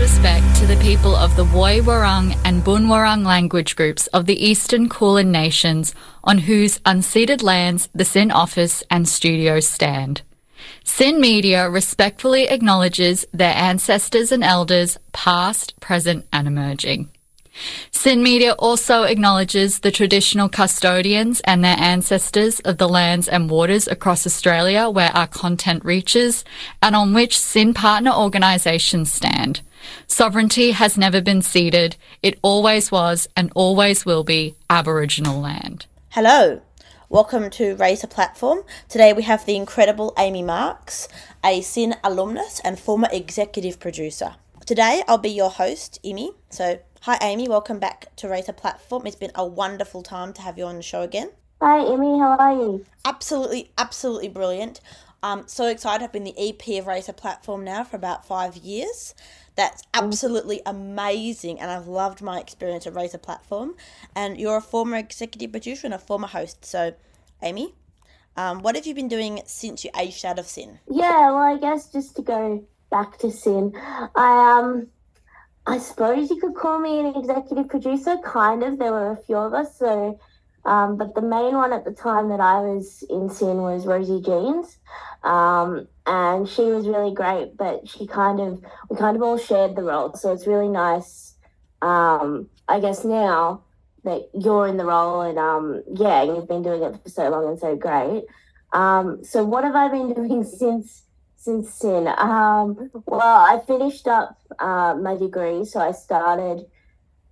respect to the people of the Woi Wurrung and Boon Wurrung language groups of the Eastern Kulin Nations on whose unceded lands the SYN office and studios stand. SYN Media respectfully acknowledges their ancestors and elders, past, present, and emerging. SYN Media also acknowledges the traditional custodians and their ancestors of the lands and waters across Australia where our content reaches and on which SYN partner organisations stand. Sovereignty has never been ceded. It always was and always will be Aboriginal land. Hello, welcome to Raise a Platform. Today we have the incredible Amy Marks, a SYN alumnus and former executive producer. Today I'll be your host, Amy. So Hi, Amy. Welcome back to Raise a Platform. It's been a wonderful time to have you on the show again. Hi, Amy. How are you? Absolutely, absolutely brilliant. I'm so excited. I've been the EP of Raise a Platform now for about five years. That's mm. absolutely amazing, and I've loved my experience at Razor Platform. And you're a former executive producer and a former host. So, Amy, um, what have you been doing since you aged out of SYN? Yeah, well, I guess just to go back to SYN, I um I suppose you could call me an executive producer, kind of. There were a few of us. So, um, but the main one at the time that I was in SYN was Rosie Jeans. Um, and she was really great, but she kind of, we kind of all shared the role. So it's really nice, um, I guess, now that you're in the role and, um, yeah, you've been doing it for so long and so great. Um, so what have I been doing since? since SYN, Um, well, I finished up uh, my degree, so I started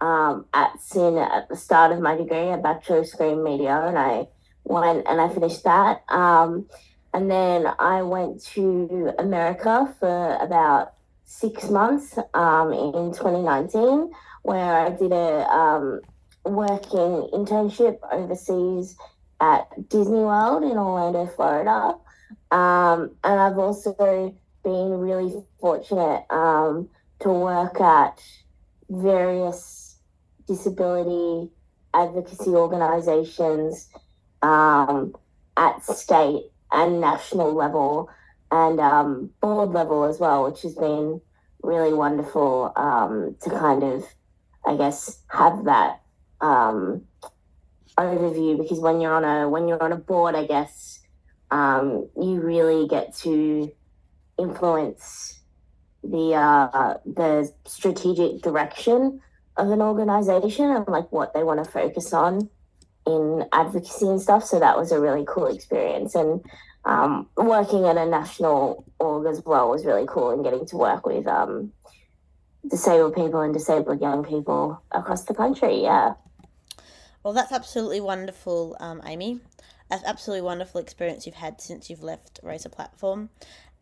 um, at SYN at the start of my degree, a bachelor degree in media, and I went and I finished that. Um, and then I went to America for about six months um, in 2019, where I did a um, working internship overseas at Disney World in Orlando, Florida. Um, and I've also been really fortunate um, to work at various disability advocacy organizations um, at state and national level and um, board level as well, which has been really wonderful um, to kind of, I guess, have that um, overview. Because when you're on a when you're on a board, I guess um, you really get to influence the uh, the strategic direction of an organization and like what they want to focus on in advocacy and stuff. So that was a really cool experience. And um, working at a national org as well was really cool and getting to work with um, disabled people and disabled young people across the country. Yeah. Well, that's absolutely wonderful, um, Amy an absolutely wonderful experience you've had since you've left a Platform.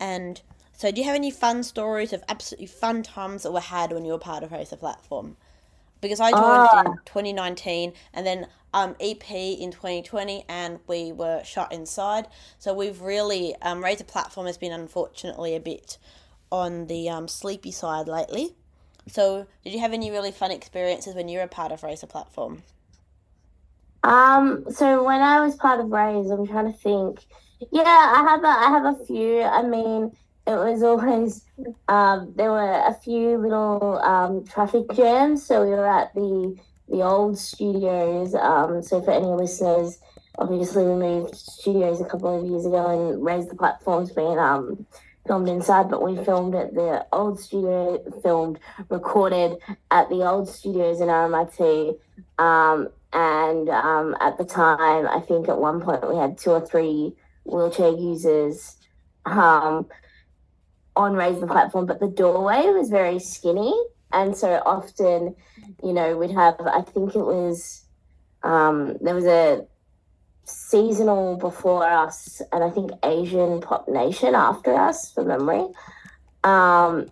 And so, do you have any fun stories of absolutely fun times that were had when you were part of a Platform? Because I joined in 2019 and then um, EP in 2020, and we were shut inside. So we've really um, a Platform has been unfortunately a bit on the um, sleepy side lately. So, did you have any really fun experiences when you were a part of a Platform? Um, so when I was part of Raise, I'm trying to think. Yeah, I have a, I have a few. I mean, it was always um, there were a few little um, traffic jams. So we were at the the old studios. Um, so for any listeners, obviously we moved studios a couple of years ago and raised the platforms being um, filmed inside, but we filmed at the old studio, filmed, recorded at the old studios in RMIT. Um, and um, at the time, I think at one point we had two or three wheelchair users um, on Raise the Platform, but the doorway was very skinny. And so often, you know, we'd have, I think it was, um, there was a seasonal before us, and I think Asian Pop Nation after us, for memory. Um,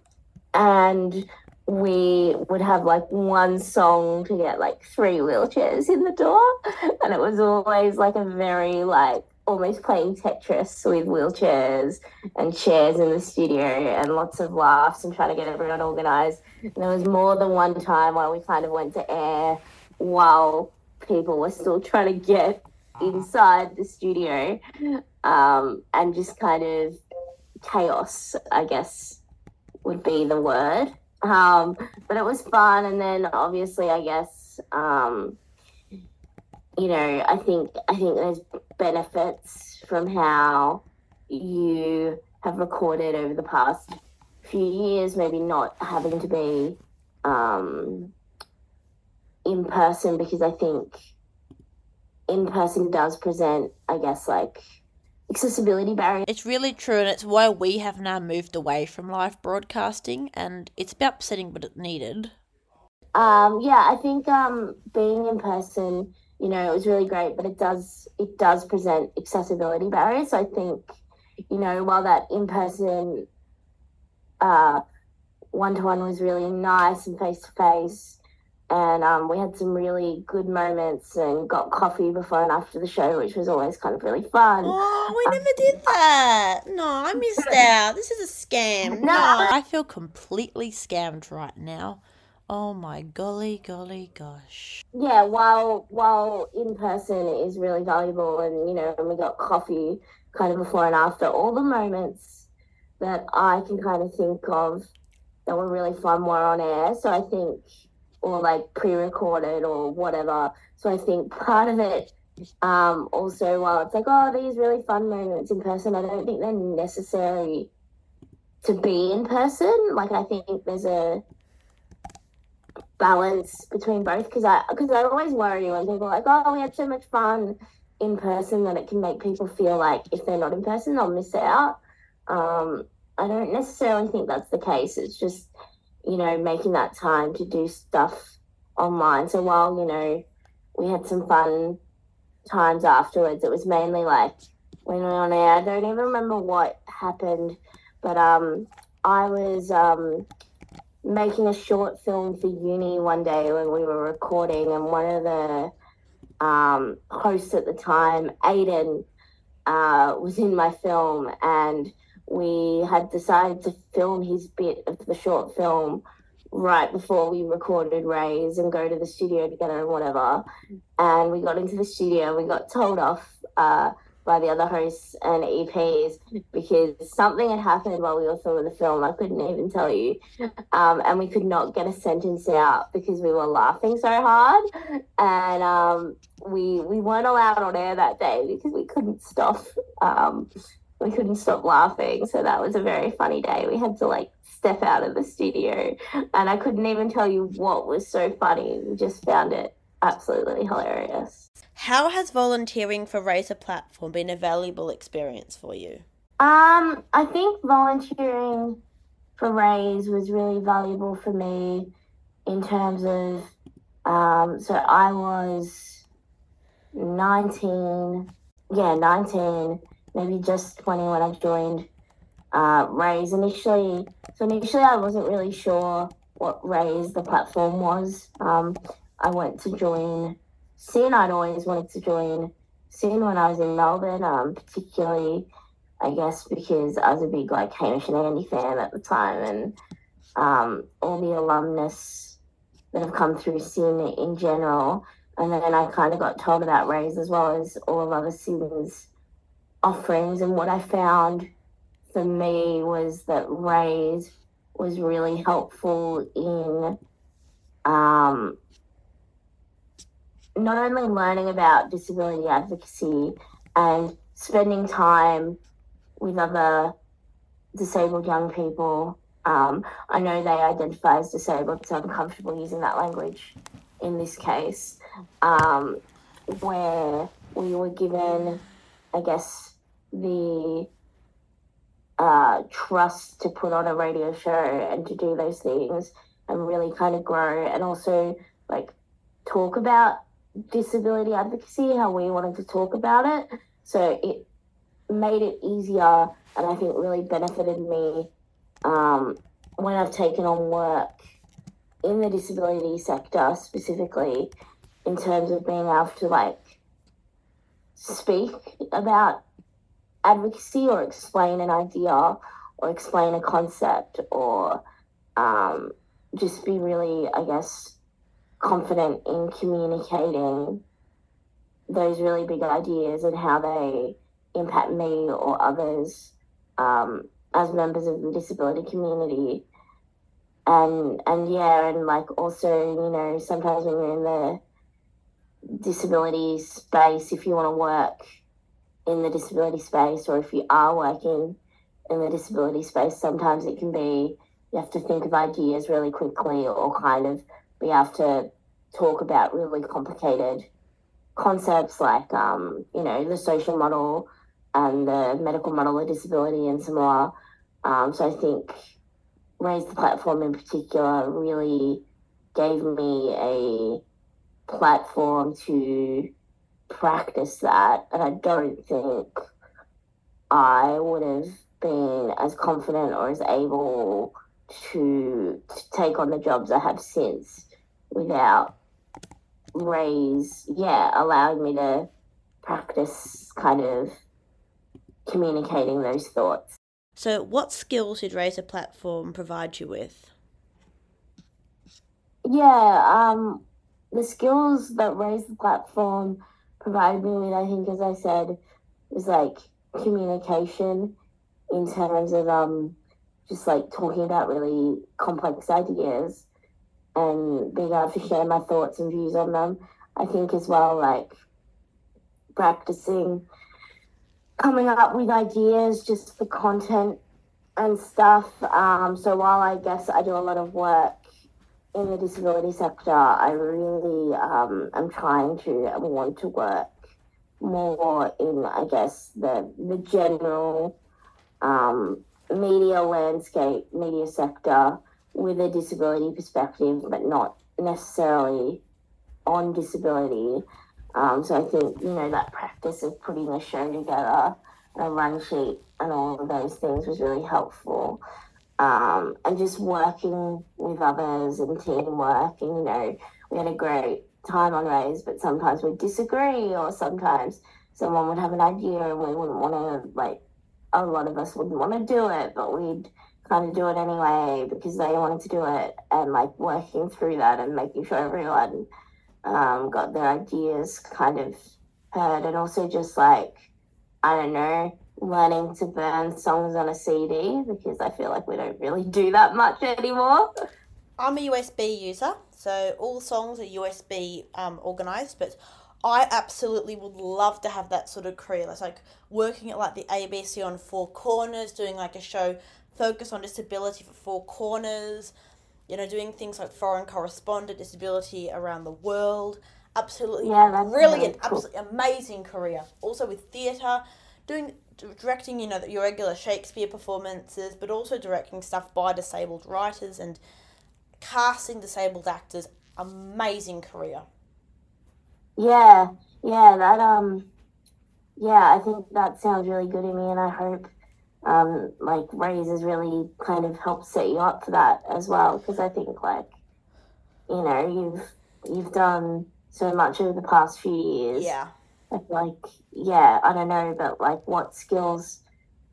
and we would have like one song to get like three wheelchairs in the door. And it was always like a very like almost playing Tetris with wheelchairs and chairs in the studio and lots of laughs and trying to get everyone organized. And there was more than one time where we kind of went to air while people were still trying to get inside the studio um, and just kind of chaos, I guess would be the word. Um, but it was fun, and then obviously, I guess, um, you know, I think I think there's benefits from how you have recorded over the past few years, maybe not having to be um, in person because I think in person does present, I guess, like accessibility barriers. It's really true, and it's why we have now moved away from live broadcasting, and it's about setting what it needed. Um, yeah, I think um, being in person, you know, it was really great, but it does it does present accessibility barriers. So I think, you know, while that in person one to one was really nice and face to face. And um, we had some really good moments and got coffee before and after the show, which was always kind of really fun. Oh, we never did that. No, I missed out. This is a scam. No, I feel completely scammed right now. Oh my golly, golly, gosh. Yeah, while while in person is really valuable, and you know, and we got coffee kind of before and after, all the moments that I can kind of think of that were really fun were on air. So I think, or like pre-recorded or whatever. So I think part of it, um, also while it's like, oh, these really fun moments in person, I don't think they're necessary to be in person. Like I think there's a balance between both because I because I always worry when people are like, oh, we had so much fun in person that it can make people feel like if they're not in person, they'll miss out. Um, I don't necessarily think that's the case. It's just, you know, making that time to do stuff online. So while, you know, we had some fun times afterwards, it was mainly like when we were on air, I don't even remember what happened, but um, I was um, making a short film for uni one day when we were recording, and one of the um, hosts at the time, Aiden, uh, was in my film, and we had decided to film his bit of the short film right before we recorded Raise and go to the studio together and whatever. And we got into the studio, we got told off uh, by the other hosts and EPs because something had happened while we were filming the film. I couldn't even tell you. Um, and we could not get a sentence out because we were laughing so hard. And um, we we weren't allowed on air that day because we couldn't stop. Um, we couldn't stop laughing. So that was a very funny day. We had to like step out of the studio and I couldn't even tell you what was so funny. We just found it absolutely hilarious. How has volunteering for Raise a Platform been a valuable experience for you? Um, I think volunteering for Raise was really valuable for me in terms of um, so I was 19, yeah, 19 maybe just 20 when I joined uh, Raise. Initially, so initially I wasn't really sure what Raise the platform was. Um, I went to join SYN. I'd always wanted to join SYN when I was in Melbourne, um, particularly, I guess, because I was a big like Hamish and Andy fan at the time, and um, all the alumnus that have come through SYN in general. And then I kind of got told about Raise as well as all of other SYN's offerings. And what I found for me was that Raise was really helpful in um, not only learning about disability advocacy and spending time with other disabled young people. Um, I know they identify as disabled, so I'm comfortable using that language in this case, um, where we were given, I guess, the uh, trust to put on a radio show and to do those things and really kind of grow and also like talk about disability advocacy, how we wanted to talk about it. So it made it easier and I think really benefited me um, when I've taken on work in the disability sector specifically in terms of being able to like speak about advocacy or explain an idea or explain a concept or um, just be really, I guess, confident in communicating those really big ideas and how they impact me or others um, as members of the disability community. and and yeah, and like also, you know, sometimes when you're in the disability space, if you want to work in the disability space, or if you are working in the disability space, sometimes it can be you have to think of ideas really quickly, or kind of be able to talk about really complicated concepts like um, you know the social model and the medical model of disability and similar. Um, so I think Raise the Platform in particular really gave me a platform to practice that. And I don't think I would have been as confident or as able to, to take on the jobs I have since without Raise, yeah, allowing me to practice kind of communicating those thoughts. So, what skills did Raise a Platform provide you with? Yeah, um, the skills that Raise the Platform provided me with, I think, as I said, was like communication in terms of um, just like talking about really complex ideas and being able to share my thoughts and views on them. I think as well, like practicing coming up with ideas just for content and stuff. Um, so while I guess I do a lot of work in the disability sector, I really um, am trying to want to work more in, I guess, the the general um, media landscape, media sector with a disability perspective, but not necessarily on disability. Um, so I think, you know, that practice of putting a show together, and a run sheet, and all of those things was really helpful. Um, and just working with others and teamwork. And, you know, we had a great time on Raise, but sometimes we'd disagree, or sometimes someone would have an idea and we wouldn't want to, like, a lot of us wouldn't want to do it, but we'd kind of do it anyway because they wanted to do it. And, like, working through that and making sure everyone um, got their ideas kind of heard, and also just like I don't know, learning to burn songs on a CD because I feel like we don't really do that much anymore. I'm a USB user, so all songs are USB um, organized, but I absolutely would love to have that sort of career. That's like working at like the ABC on Four Corners, doing like a show focused on disability for Four Corners, you know, doing things like foreign correspondent, disability around the world. Absolutely Yeah, brilliant, cool. absolutely amazing career. Also with theatre, doing directing, you know, your regular Shakespeare performances, but also directing stuff by disabled writers and casting disabled actors. Amazing career. Yeah, yeah, that um, yeah, I think that sounds really good to me, and I hope um, like Raise has really kind of helped set you up for that as well, because I think like, you know, you've you've done so much over the past few years. Yeah. Like, yeah, I don't know, but like, what skills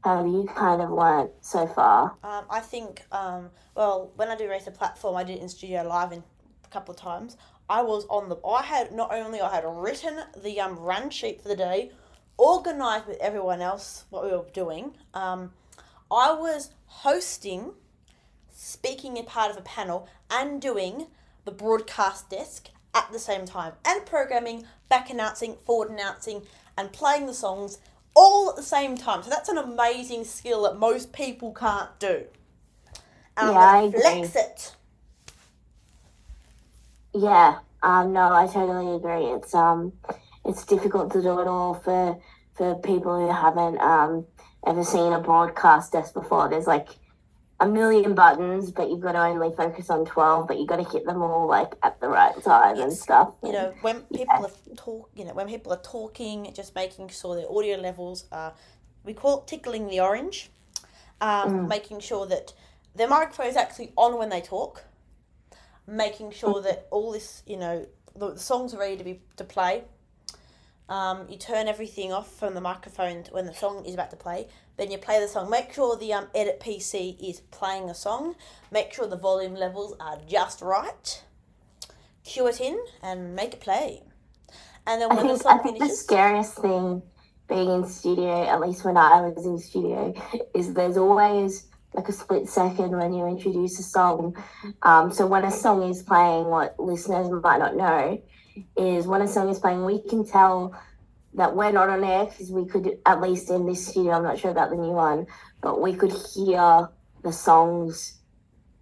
have you kind of learnt so far? Um, I think, um, well, when I do Raise a platform, I did it in studio live in a couple of times. I was on the. I had not only I had written the um, run sheet for the day, organized with everyone else what we were doing. Um, I was hosting, speaking in part of a panel, and doing the broadcast desk at the same time, and programming, back announcing, forward announcing, and playing the songs all at the same time. So that's an amazing skill that most people can't do. And Yeah, agree. flex it. Yeah, um, no, I totally agree. It's um, it's difficult to do it all for for people who haven't um ever seen a broadcast desk before. There's like a million buttons, but you've got to only focus on twelve. But you've got to hit them all like at the right time and stuff. you know when people are talk you know when people are talking just making sure their audio levels are we call it tickling the orange um, making sure that their microphone is actually on when they talk making sure that all this you know the, the songs are ready to be to play um, you turn everything off from the microphone when the song is about to play. Then you play the song. Make sure the um, edit PC is playing a song. Make sure the volume levels are just right. Cue it in and make it play. And then I when the think I song think the scariest thing being in studio, at least when I was in studio, is there's always like a split second when you introduce a song. Um, so when a song is playing, what listeners might not know is when a song is playing, we can tell that we're not on air because we could, at least in this studio, I'm not sure about the new one, but we could hear the songs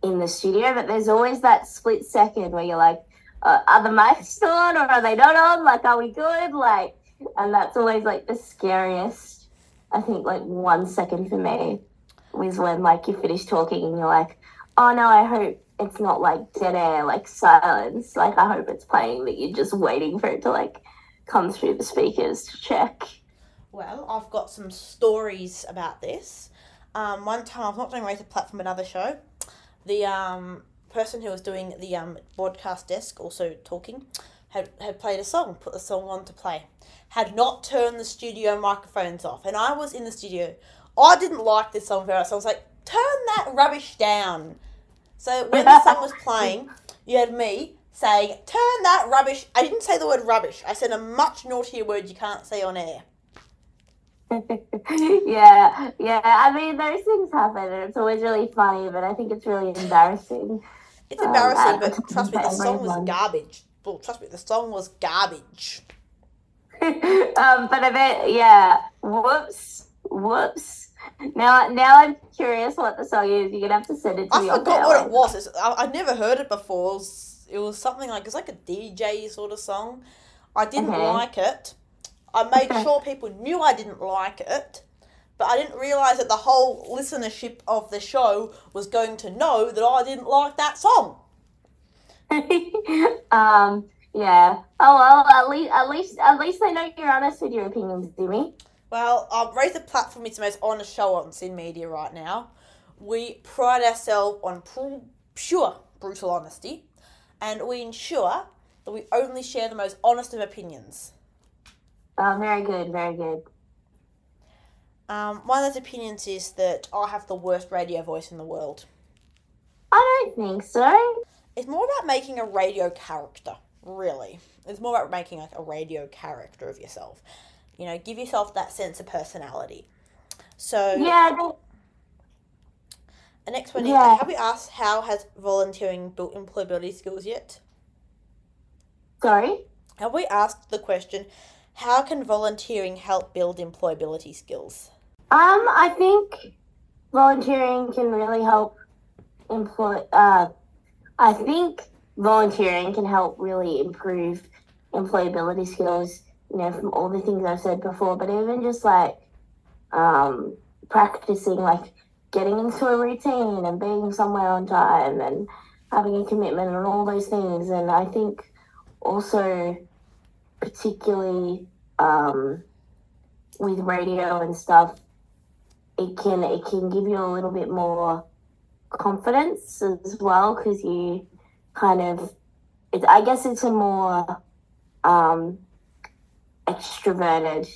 in the studio. But there's always that split second where you're like, uh, are the mics still on or are they not on? Like, are we good? Like, and that's always like the scariest. I think like one second for me was when like you finish talking and you're like, oh no, I hope it's not like dead air, like silence. Like I hope it's playing that you're just waiting for it to like come through the speakers to check. Well, I've got some stories about this. Um, one time, I was not doing a Platform, another show. The um, person who was doing the um, broadcast desk, also talking, had, had played a song, put the song on to play, had not turned the studio microphones off. And I was in the studio. I didn't like this song very much, so I was like, turn that rubbish down. So when the song was playing, you had me saying, turn that rubbish. I didn't say the word rubbish. I said a much naughtier word you can't say on air. yeah, yeah. I mean, those things happen, and it's always really funny, but I think it's really embarrassing. It's embarrassing, um, but trust me, the song was garbage. Well, trust me, the song was garbage. um, but I bet, yeah. Whoops, whoops. Now, now I'm curious what the song is. You're gonna have to send it to I me. I forgot what it was. It's, I, would never heard it before. It was, it was something like it's like a DJ sort of song. I didn't okay. like it. I made sure people knew I didn't like it, but I didn't realize that the whole listenership of the show was going to know that I didn't like that song. um. Yeah. Oh well. At least, at least, at least they know you're honest with your opinions, Demi. Well, um, Raise the Platform is the most honest show on SYN Media right now. We pride ourselves on pr- pure, brutal honesty, and we ensure that we only share the most honest of opinions. Oh, very good, very good. Um, one of those opinions is that I have the worst radio voice in the world. I don't think so. It's more about making a radio character, really. It's more about making like a radio character of yourself. You know, give yourself that sense of personality. So yeah. The next one is. Have we asked how has volunteering built employability skills yet? Sorry. Have we asked the question? How can volunteering help build employability skills? Um, I think volunteering can really help employ. Uh, I think volunteering can help really improve employability skills. You know, from all the things I've said before, but even just like um, practicing, like getting into a routine and being somewhere on time and having a commitment and all those things. And I think also particularly um, with radio and stuff, it can it can give you a little bit more confidence as well because you kind of it, I guess it's a more um, extroverted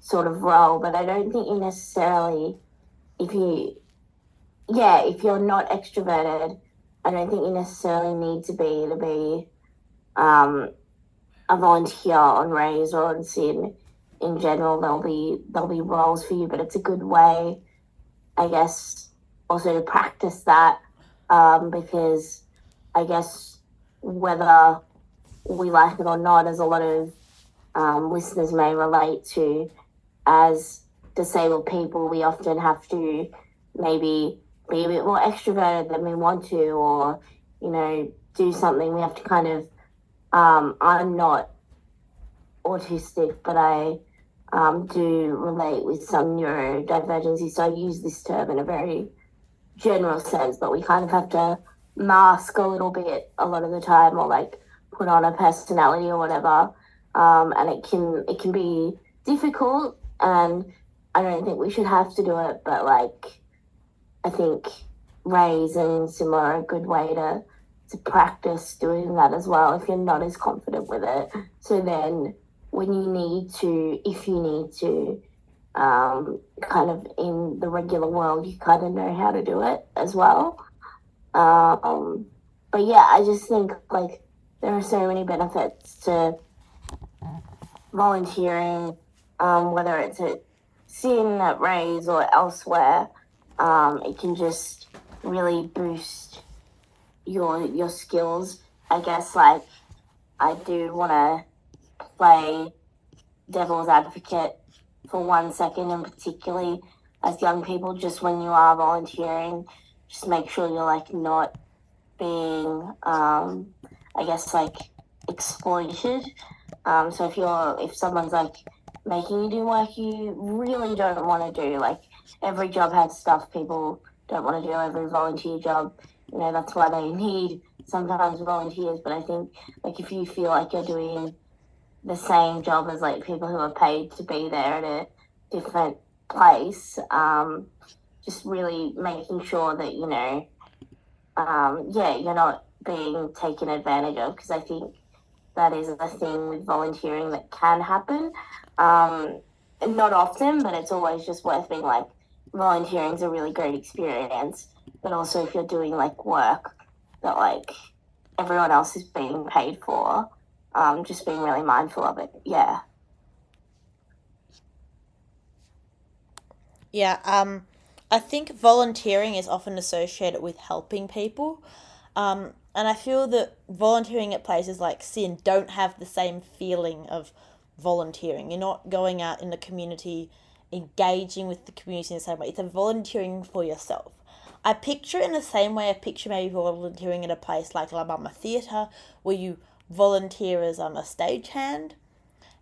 sort of role, but I don't think you necessarily if you yeah if you're not extroverted, I don't think you necessarily need to be to be um, a volunteer on Raise or on SYN in general. There'll be there'll be roles for you, but it's a good way, I guess, also to practice that um, because I guess whether we like it or not, there's a lot of um, listeners may relate to, as disabled people, we often have to maybe be a bit more extroverted than we want to, or you know, do something. We have to kind of um, I'm not autistic, but I um, do relate with some neurodivergency. So I use this term in a very general sense, but we kind of have to mask a little bit a lot of the time, or like put on a personality or whatever. Um, and it can it can be difficult, and I don't think we should have to do it. But like, I think Raise and similar are a good way to to practice doing that as well if you're not as confident with it. So then when you need to, if you need to, um, kind of in the regular world, you kind of know how to do it as well. Um, but yeah, I just think like there are so many benefits to volunteering, um, whether it's at SYN, at Raise, or elsewhere. um, it can just really boost your your skills. I guess like I do want to play devil's advocate for one second, and particularly as young people, just when you are volunteering, just make sure you're like not being, um, I guess, like exploited. Um, so if you're if someone's like making you do work you really don't want to do, like every job has stuff people don't want to do. Every volunteer job, you know, that's why they need sometimes volunteers. But I think like if you feel like you're doing the same job as like people who are paid to be there at a different place, um, just really making sure that you know, um, yeah, you're not being taken advantage of because I think that is a thing with volunteering that can happen. Um, not often, but it's always just worth being like, volunteering is a really great experience. But also, if you're doing like work that like everyone else is being paid for, um, just being really mindful of it. Yeah. Yeah, um, I think volunteering is often associated with helping people. Um, and I feel that volunteering at places like SYN don't have the same feeling of volunteering. You're not going out in the community, engaging with the community in the same way. It's a volunteering for yourself. I picture it in the same way I picture maybe volunteering at a place like La Mama Theatre, where you volunteer as um, a stagehand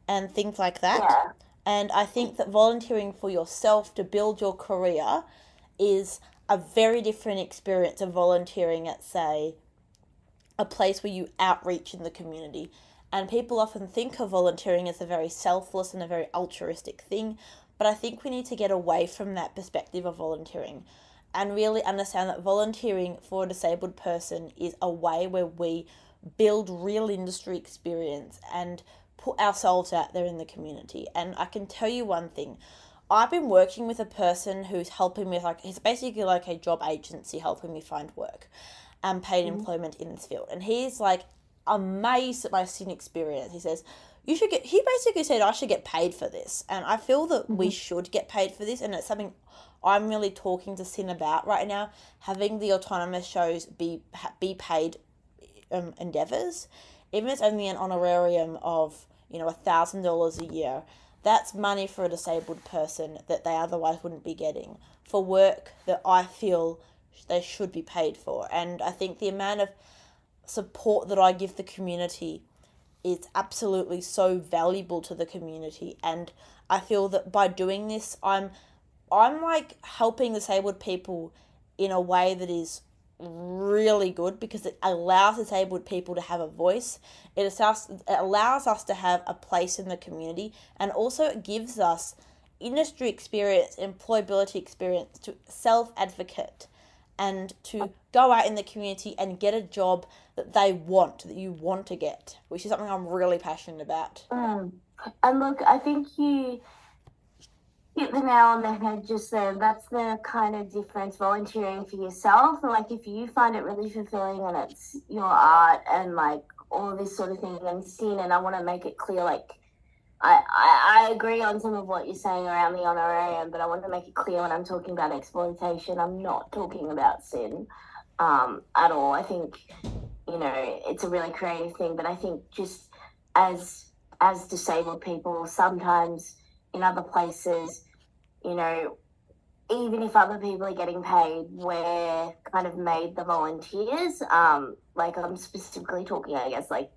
and things like that. Yeah. And I think that volunteering for yourself to build your career is a very different experience of volunteering at, say, a place where you outreach in the community. And people often think of volunteering as a very selfless and a very altruistic thing, but I think we need to get away from that perspective of volunteering and really understand that volunteering for a disabled person is a way where we build real industry experience and put ourselves out there in the community. And I can tell you one thing. I've been working with a person who's helping me like he's basically like a job agency helping me find work and paid mm-hmm. employment in this field. And he's like amazed at my SYN experience. He says, You should get he basically said I should get paid for this. And I feel that mm-hmm. we should get paid for this and it's something I'm really talking to SYN about right now, having the autonomous shows be be paid um, endeavors, even if it's only an honorarium of you know, a $1,000 a year. That's money for a disabled person that they otherwise wouldn't be getting for work that I feel they should be paid for. And I think the amount of support that I give the community is absolutely so valuable to the community. And I feel that by doing this, I'm I'm like helping disabled people in a way that is really good because it allows disabled people to have a voice. It allows, it allows us to have a place in the community and also it gives us industry experience, employability experience to self advocate and to go out in the community and get a job that they want, that you want to get, which is something I'm really passionate about. Mm. And look, I think you hit the nail on the head just there. That's the kind of difference volunteering for yourself. Like if you find it really fulfilling and it's your art and like all this sort of thing and SYN and I want to make it clear like I, I, I agree on some of what you're saying around the honorarium, but I want to make it clear when I'm talking about exploitation, I'm not talking about SYN um, at all. I think, you know, it's a really creative thing, but I think just as as disabled people, sometimes in other places, you know, even if other people are getting paid, we're kind of made the volunteers. Um, like I'm specifically talking, I guess, like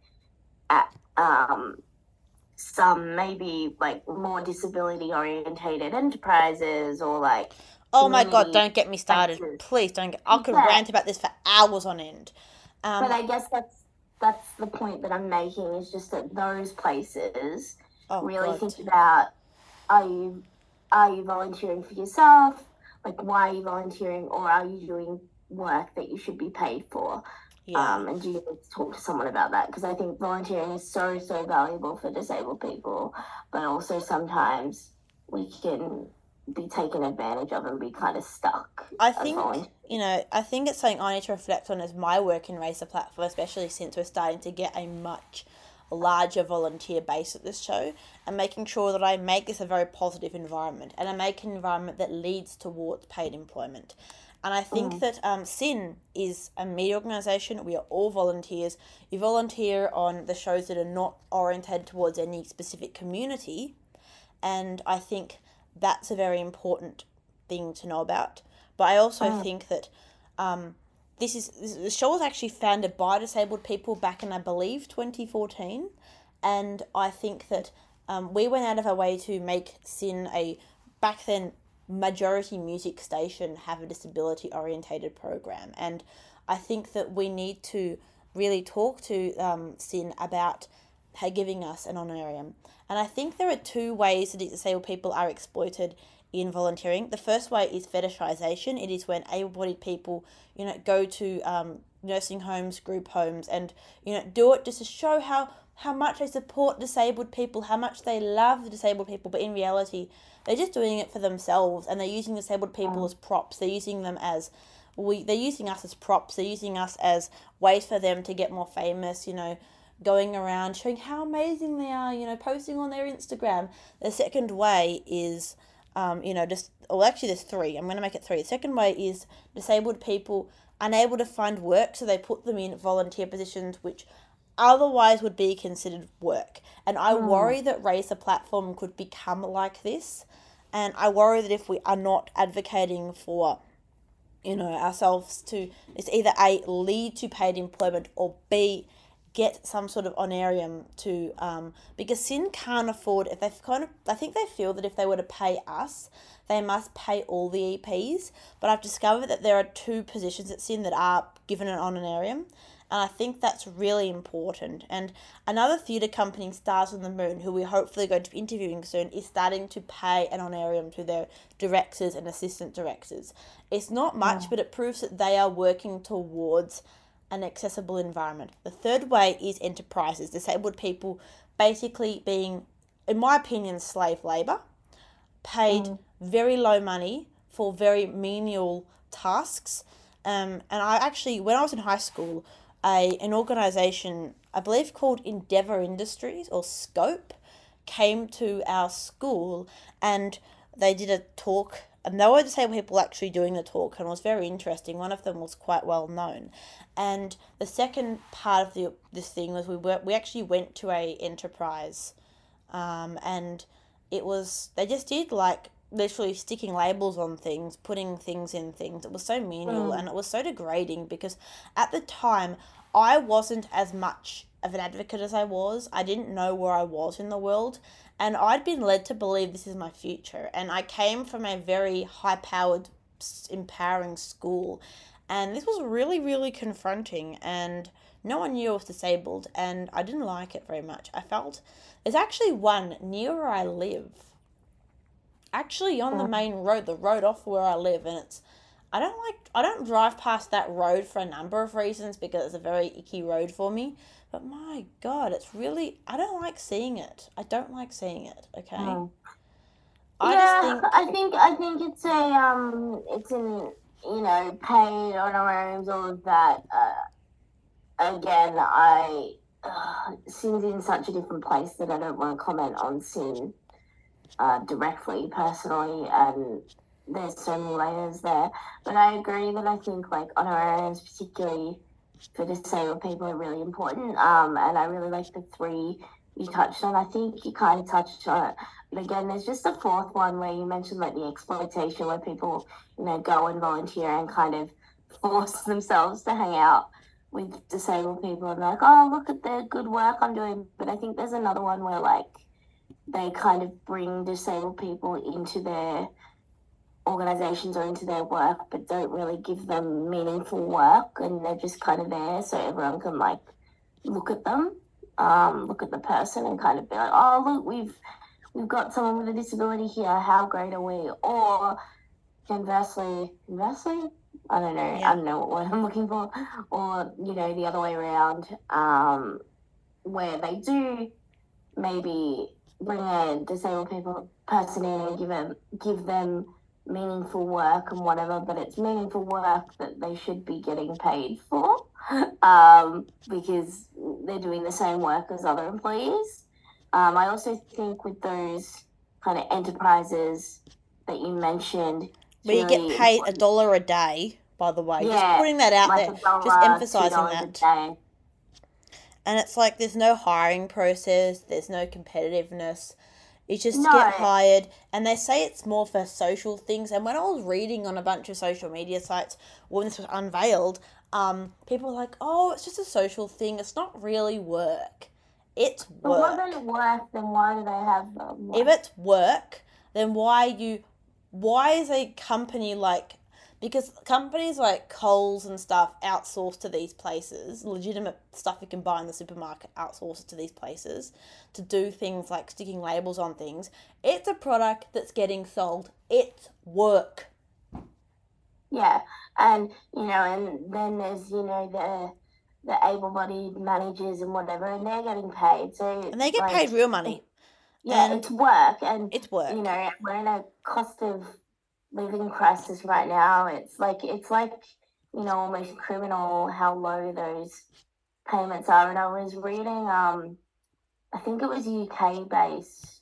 at um, some maybe like more disability orientated enterprises or like. Oh my god! Don't get me started, places. please. Don't get. I could yeah. rant about this for hours on end. Um, but I guess that's that's the point that I'm making is just that those places oh really god. think about are you are you volunteering for yourself? Like, why are you volunteering, or are you doing work that you should be paid for? Yeah. Um, and do you need to talk to someone about that? Because I think volunteering is so, so valuable for disabled people, but also sometimes we can be taken advantage of and be kind of stuck. I think, you know, I think it's something I need to reflect on as my work in the Platform, especially since we're starting to get a much larger volunteer base at this show and making sure that I make this a very positive environment and I make an environment that leads towards paid employment. And I think mm. that um, SYN is a media organisation. We are all volunteers. You volunteer on the shows that are not oriented towards any specific community. And I think that's a very important thing to know about. But I also mm. think that um, this is the show was actually founded by disabled people back in, I believe, 2014. And I think that um, we went out of our way to make SYN a back then majority music station have a disability orientated program and i think that we need to really talk to um, SYN about her giving us an honorarium and i think there are two ways that disabled people are exploited in volunteering the first way is fetishization it is when able-bodied people you know go to um, nursing homes group homes and you know do it just to show how how much they support disabled people how much they love disabled people but in reality they're just doing it for themselves and they're using disabled people mm. as props. They're using them as we they're using us as props. They're using us as ways for them to get more famous, you know, going around showing how amazing they are, you know, posting on their Instagram. The second way is um, you know, just well actually there's three. I'm gonna make it three. The second way is disabled people unable to find work, so they put them in volunteer positions which otherwise would be considered work. And I mm. worry that Raise the Platform could become like this. And I worry that if we are not advocating for, you know, ourselves to, it's either A, lead to paid employment or B, get some sort of honorarium to, um, because SYN can't afford, if they've kind of, I think they feel that if they were to pay us, they must pay all the EPs. But I've discovered that there are two positions at SYN that are given an honorarium. And I think that's really important. And another theatre company, Stars on the Moon, who we're hopefully going to be interviewing soon, is starting to pay an honorarium to their directors and assistant directors. It's not much, yeah. but it proves that they are working towards an accessible environment. The third way is enterprises, disabled people basically being, in my opinion, slave labour, paid mm. very low money for very menial tasks. Um, and I actually, when I was in high school, a an organization I believe called Endeavor Industries or Scope came to our school and they did a talk and they were the same people actually doing the talk and it was very interesting. One of them was quite well known. And the second part of the this thing was we were we actually went to a enterprise um, and it was they just did like literally sticking labels on things, putting things in things. It was so menial mm. and it was so degrading because at the time I wasn't as much of an advocate as I was. I didn't know where I was in the world, and I'd been led to believe this is my future. And I came from a very high powered, empowering school, and this was really, really confronting. And no one knew I was disabled, and I didn't like it very much. I felt there's actually one near where I live, actually on the main road, the road off where I live, and it's I don't like I don't drive past that road for a number of reasons because it's a very icky road for me. But my god, it's really I don't like seeing it. I don't like seeing it. Okay. Mm. I yeah, think... I think I think it's a um it's in you know paid honorariums all of that. Uh, again, I uh, SYN's in such a different place that I don't want to comment on SYN uh, directly personally and there's so many layers there. But I agree that I think like honorariums, particularly for disabled people, are really important. Um, and I really like the three you touched on. I think you kind of touched on it. But again, there's just a fourth one where you mentioned like the exploitation where people, you know, go and volunteer and kind of force themselves to hang out with disabled people and like, oh, look at the good work I'm doing. But I think there's another one where like they kind of bring disabled people into their organizations are into their work but don't really give them meaningful work and they're just kind of there so everyone can like look at them um, look at the person and kind of be like oh look we've we've got someone with a disability here how great are we or conversely conversely i don't know yeah. i don't know what word i'm looking for or you know the other way around um, where they do maybe bring a disabled people person in and give them give them meaningful work and whatever, but it's meaningful work that they should be getting paid for. Um, because they're doing the same work as other employees. Um, I also think with those kind of enterprises that you mentioned, Where you really get paid a dollar a day, by the way. Yeah, Just putting that out like there. dollar, Just emphasizing that. And it's like there's no hiring process, there's no competitiveness. You just No. get hired, and they say it's more for social things. And when I was reading on a bunch of social media sites when this was unveiled, um, people were like, "Oh, it's just a social thing. It's not really work. It's work. But work." wasn't work, then why do they have them? if it's work, then why you why is a company like because companies like Coles and stuff outsource to these places, legitimate stuff you can buy in the supermarket outsource to these places to do things like sticking labels on things. It's a product that's getting sold. It's work. Yeah, and you know, and then there's you know the the able-bodied managers and whatever, and they're getting paid. So And they get like, paid real money. Yeah, and- it's work, and It's work. you know we're in a cost of living crisis right now. It's like it's like you know almost criminal how low those payments are. And I was reading, um, I think it was UK based,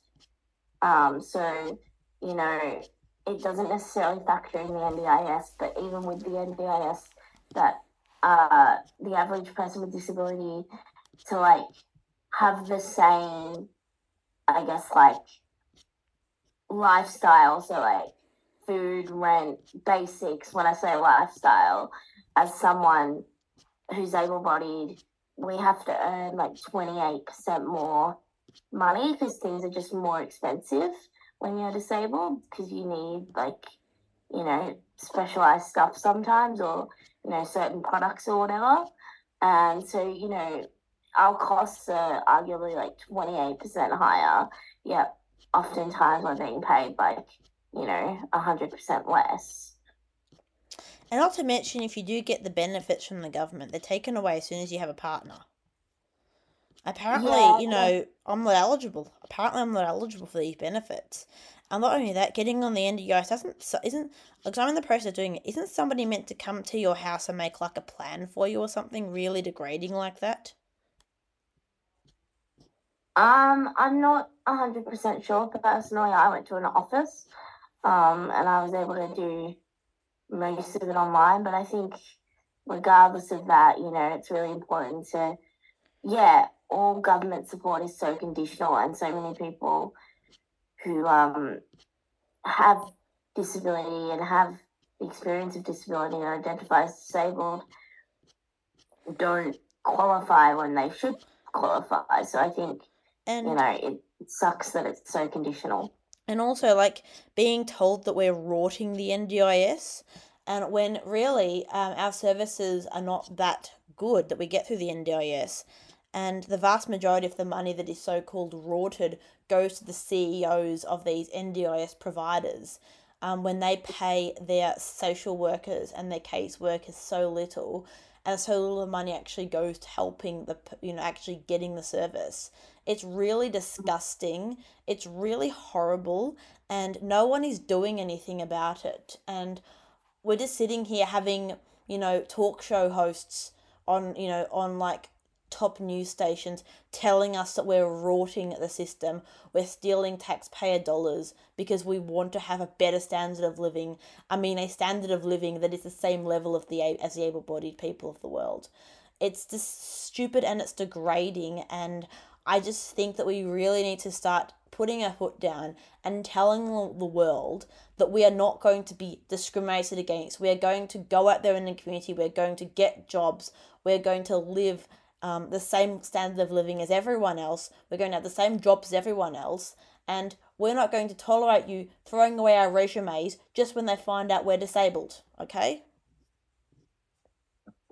um, so you know it doesn't necessarily factor in the NDIS, but even with the NDIS, that uh, the average person with disability to like have the same, I guess, like lifestyle. So like food, rent, basics. When I say lifestyle, as someone who's able-bodied, we have to earn like twenty-eight percent more money because things are just more expensive when you're disabled because you need like you know specialized stuff sometimes or you know certain products or whatever and so you know our costs are arguably like 28% higher yet oftentimes we're being paid like you know 100% less And not to mention, if you do get the benefits from the government, they're taken away as soon as you have a partner. Apparently, Yeah, you know, I'm not eligible. Apparently, I'm not eligible for these benefits. And not only that, getting on the NDIS doesn't so- isn't because I'm in the process of doing it. Isn't somebody meant to come to your house and make like a plan for you or something really degrading like that? Um, I'm not hundred percent sure. Personally, I went to an office, um, and I was able to do most of it online. But I think, regardless of that, you know, it's really important to, yeah, all government support is so conditional, and so many people who um have disability and have the experience of disability and identify as disabled don't qualify when they should qualify. So I think And you know, it, it sucks that it's so conditional. And also like being told that we're rorting the NDIS, and when really um, our services are not that good that we get through the NDIS, and the vast majority of the money that is so called rorted goes to the CEOs of these NDIS providers. Um, when they pay their social workers and their caseworkers so little, and so little of money actually goes to helping the you know actually getting the service. It's really disgusting. It's really horrible, and no one is doing anything about it. And we're just sitting here having you know talk show hosts on you know on like top news stations telling us that we're rorting the system, we're stealing taxpayer dollars because we want to have a better standard of living. I mean, a standard of living that is the same level of the as the able-bodied people of the world. It's just stupid and it's degrading, and I just think that we really need to start putting our foot down and telling the world that we are not going to be discriminated against. We are going to go out there in the community. We're going to get jobs. We're going to live um, the same standard of living as everyone else. We're going to have the same jobs as everyone else. And we're not going to tolerate you throwing away our resumes just when they find out we're disabled. Okay?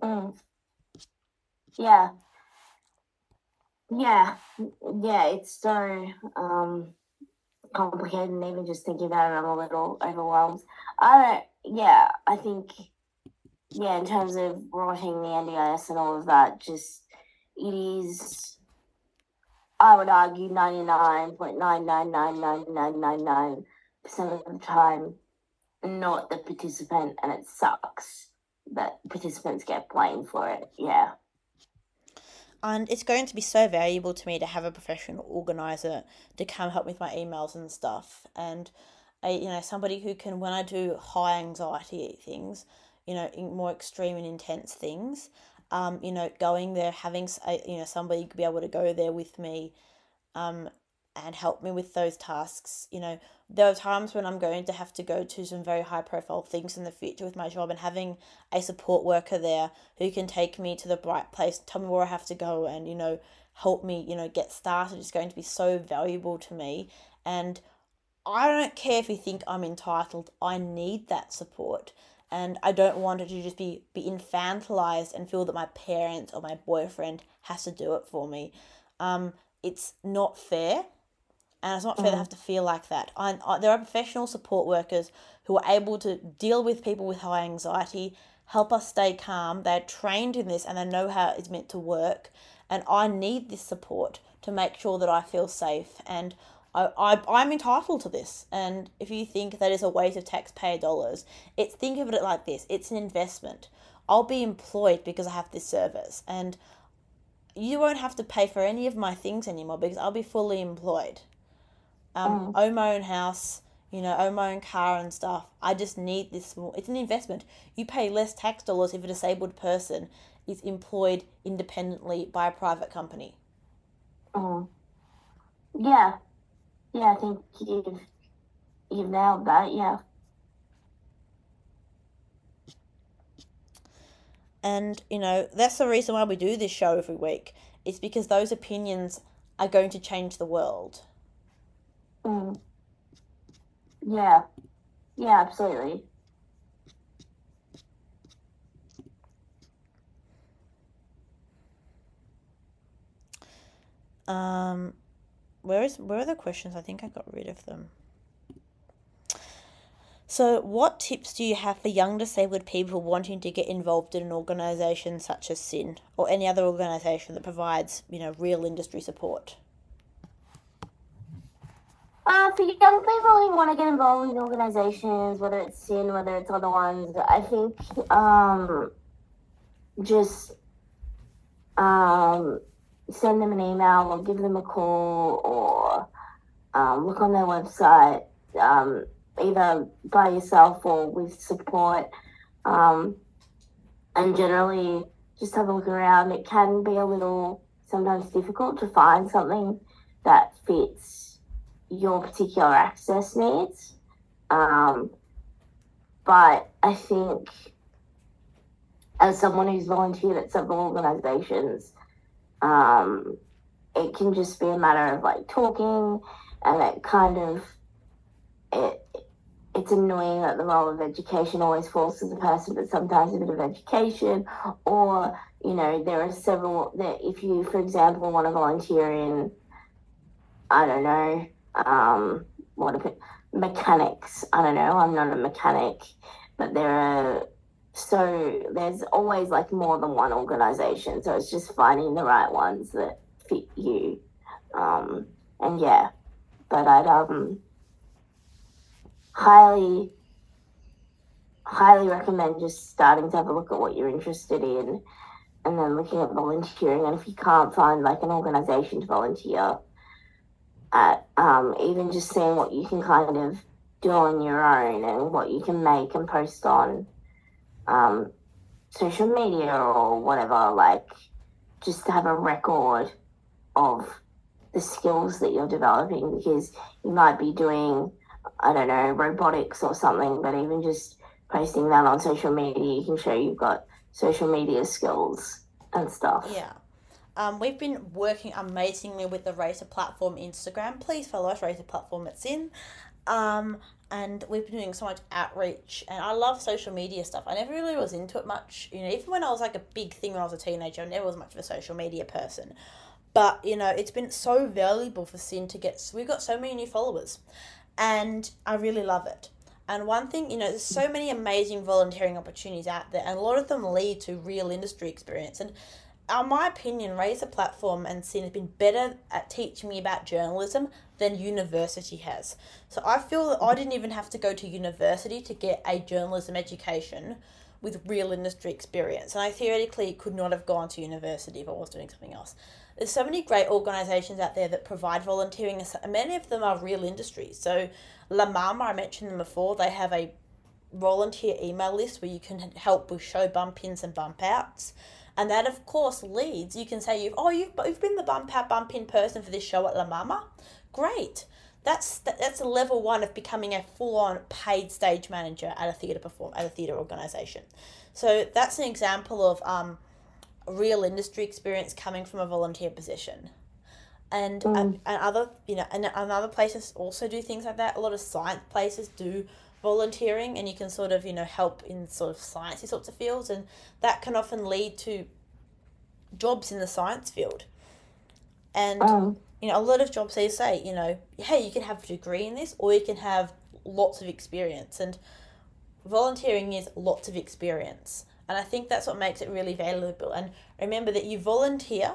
Mm. Yeah. Yeah. Yeah, it's so um complicated and even just thinking about it I'm a little overwhelmed. I don't yeah, I think yeah, in terms of rotting the NDIS and all of that, just it is I would argue ninety nine point nine nine nine nine nine nine nine percent of the time not the participant and it sucks that participants get blamed for it. Yeah. and it's going to be so valuable to me to have a professional organizer to come help with my emails and stuff and a you know somebody who can when i do high anxiety things you know more extreme and intense things um, you know going there having you know somebody be able to go there with me um, and help me with those tasks. You know, there are times when I'm going to have to go to some very high profile things in the future with my job, and having a support worker there who can take me to the right place, tell me where I have to go, and, you know, help me, you know, get started is going to be so valuable to me. And I don't care if you think I'm entitled, I need that support. And I don't want it to just be, be infantilized and feel that my parents or my boyfriend has to do it for me. Um, it's not fair and it's not fair mm. to have to feel like that. I, I, there are professional support workers who are able to deal with people with high anxiety, help us stay calm. They're trained in this and they know how it's meant to work. And I need this support to make sure that I feel safe. And I, I, I'm entitled to this. And if you think that is a waste of taxpayer dollars, it's think of it like this it's an investment. I'll be employed because I have this service. And you won't have to pay for any of my things anymore because I'll be fully employed um, mm. own my own house, you know, own my own car and stuff. I just need this more. It's an investment. You pay less tax dollars if a disabled person is employed independently by a private company. Mm. Yeah, yeah. I think you've you've nailed that. Yeah. And you know that's the reason why we do this show every week. It's because those opinions are going to change the world. Mm. Yeah. Yeah, absolutely. Um, where is where are the questions? I think I got rid of them. So, what tips do you have for young disabled people wanting to get involved in an organisation such as SYN or any other organisation that provides, you know, real industry support? Uh, for young people who want to get involved in organizations, whether it's SYN, whether it's other ones, I think um, just um, send them an email or give them a call or um, look on their website, um, either by yourself or with support. Um, and generally, just have a look around. It can be a little sometimes difficult to find something that fits your particular access needs. Um, but I think as someone who's volunteered at several organizations, um, it can just be a matter of like talking and it kind of it it's annoying that the role of education always falls to the person, but sometimes a bit of education, or you know, there are several that if you, for example, want to volunteer in, I don't know, um, what it, mechanics. I don't know. I'm not a mechanic, but there are so there's always like more than one organization. So it's just finding the right ones that fit you. Um, and yeah, but I'd um highly highly recommend just starting to have a look at what you're interested in and then looking at volunteering and if you can't find like an organization to volunteer at um, even just seeing what you can kind of do on your own and what you can make and post on um, social media or whatever, like just to have a record of the skills that you're developing because you might be doing, I don't know, robotics or something, but even just posting that on social media, you can show you've got social media skills and stuff. Yeah. Um, we've been working amazingly with the Raise the Platform Instagram. Please follow us, Raise the Platform it's in. Um, and we've been doing so much outreach, and I love social media stuff. I never really was into it much, you know. Even when I was like a big thing when I was a teenager, I never was much of a social media person. But you know, it's been so valuable for SYN to get. We've got so many new followers, and I really love it. And one thing, you know, there's so many amazing volunteering opportunities out there, and a lot of them lead to real industry experience. And in my opinion, Raise the Platform and SYN has been better at teaching me about journalism than university has. So I feel that I didn't even have to go to university to get a journalism education, with real industry experience. And I theoretically could not have gone to university if I was doing something else. There's so many great organisations out there that provide volunteering, many of them are real industries. So, La Mama, I mentioned them before, they have a volunteer email list where you can help with show bump ins and bump outs. And that, of course, leads. You can say, you've, oh, you've, you've been the bump out, bump in person for this show at La Mama. Great. That's that's a level one of becoming a full on paid stage manager at a theatre perform at a theatre organisation. So that's an example of um, real industry experience coming from a volunteer position. And, mm. and, and other you know and, and other places also do things like that. A lot of science places do volunteering and you can sort of you know help in sort of sciencey sorts of fields and that can often lead to jobs in the science field and um, you know a lot of jobs they say you know hey you can have a degree in this or you can have lots of experience. And volunteering is lots of experience. And i think that's what makes it really valuable. And remember that you volunteer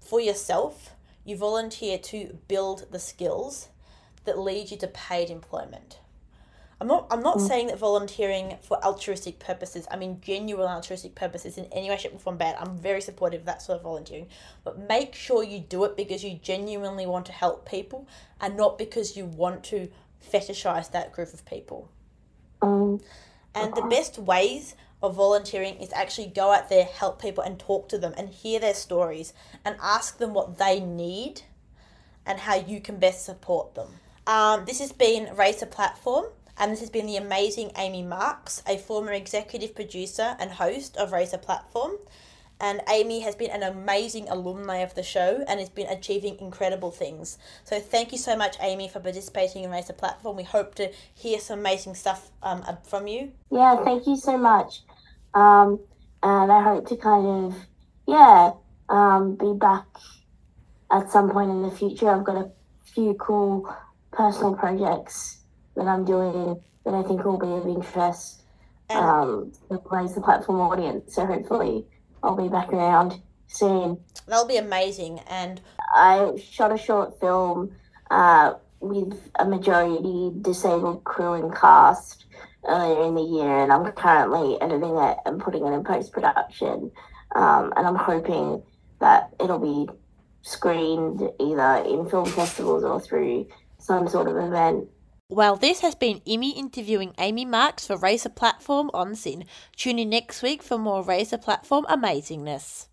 for yourself. You volunteer to build the skills that lead you to paid employment I'm not I'm not mm. saying that volunteering for altruistic purposes, I mean genuine altruistic purposes in any way, shape or form bad. I'm very supportive of that sort of volunteering. But make sure you do it because you genuinely want to help people and not because you want to fetishize that group of people. Um, and the best ways of volunteering is actually go out there, help people and talk to them and hear their stories and ask them what they need and how you can best support them. Um, this has been Raise the Platform. And this has been the amazing Amy Marks, a former executive producer and host of a Platform. And Amy has been an amazing alumni of the show and has been achieving incredible things. So thank you so much, Amy, for participating in a Platform. We hope to hear some amazing stuff um, from you. Yeah, thank you so much. Um, and I hope to kind of, yeah, um, be back at some point in the future. I've got a few cool personal projects that I'm doing that I think will be of interest um, to raise the platform audience. So hopefully I'll be back around soon. That'll be amazing. And I shot a short film uh, with a majority disabled crew and cast earlier in the year, and I'm currently editing it and putting it in post production. Um, and I'm hoping that it'll be screened either in film festivals or through some sort of event well, this has been Imi interviewing Amy Marks for a Platform on SYN. Tune in next week for more a Platform amazingness.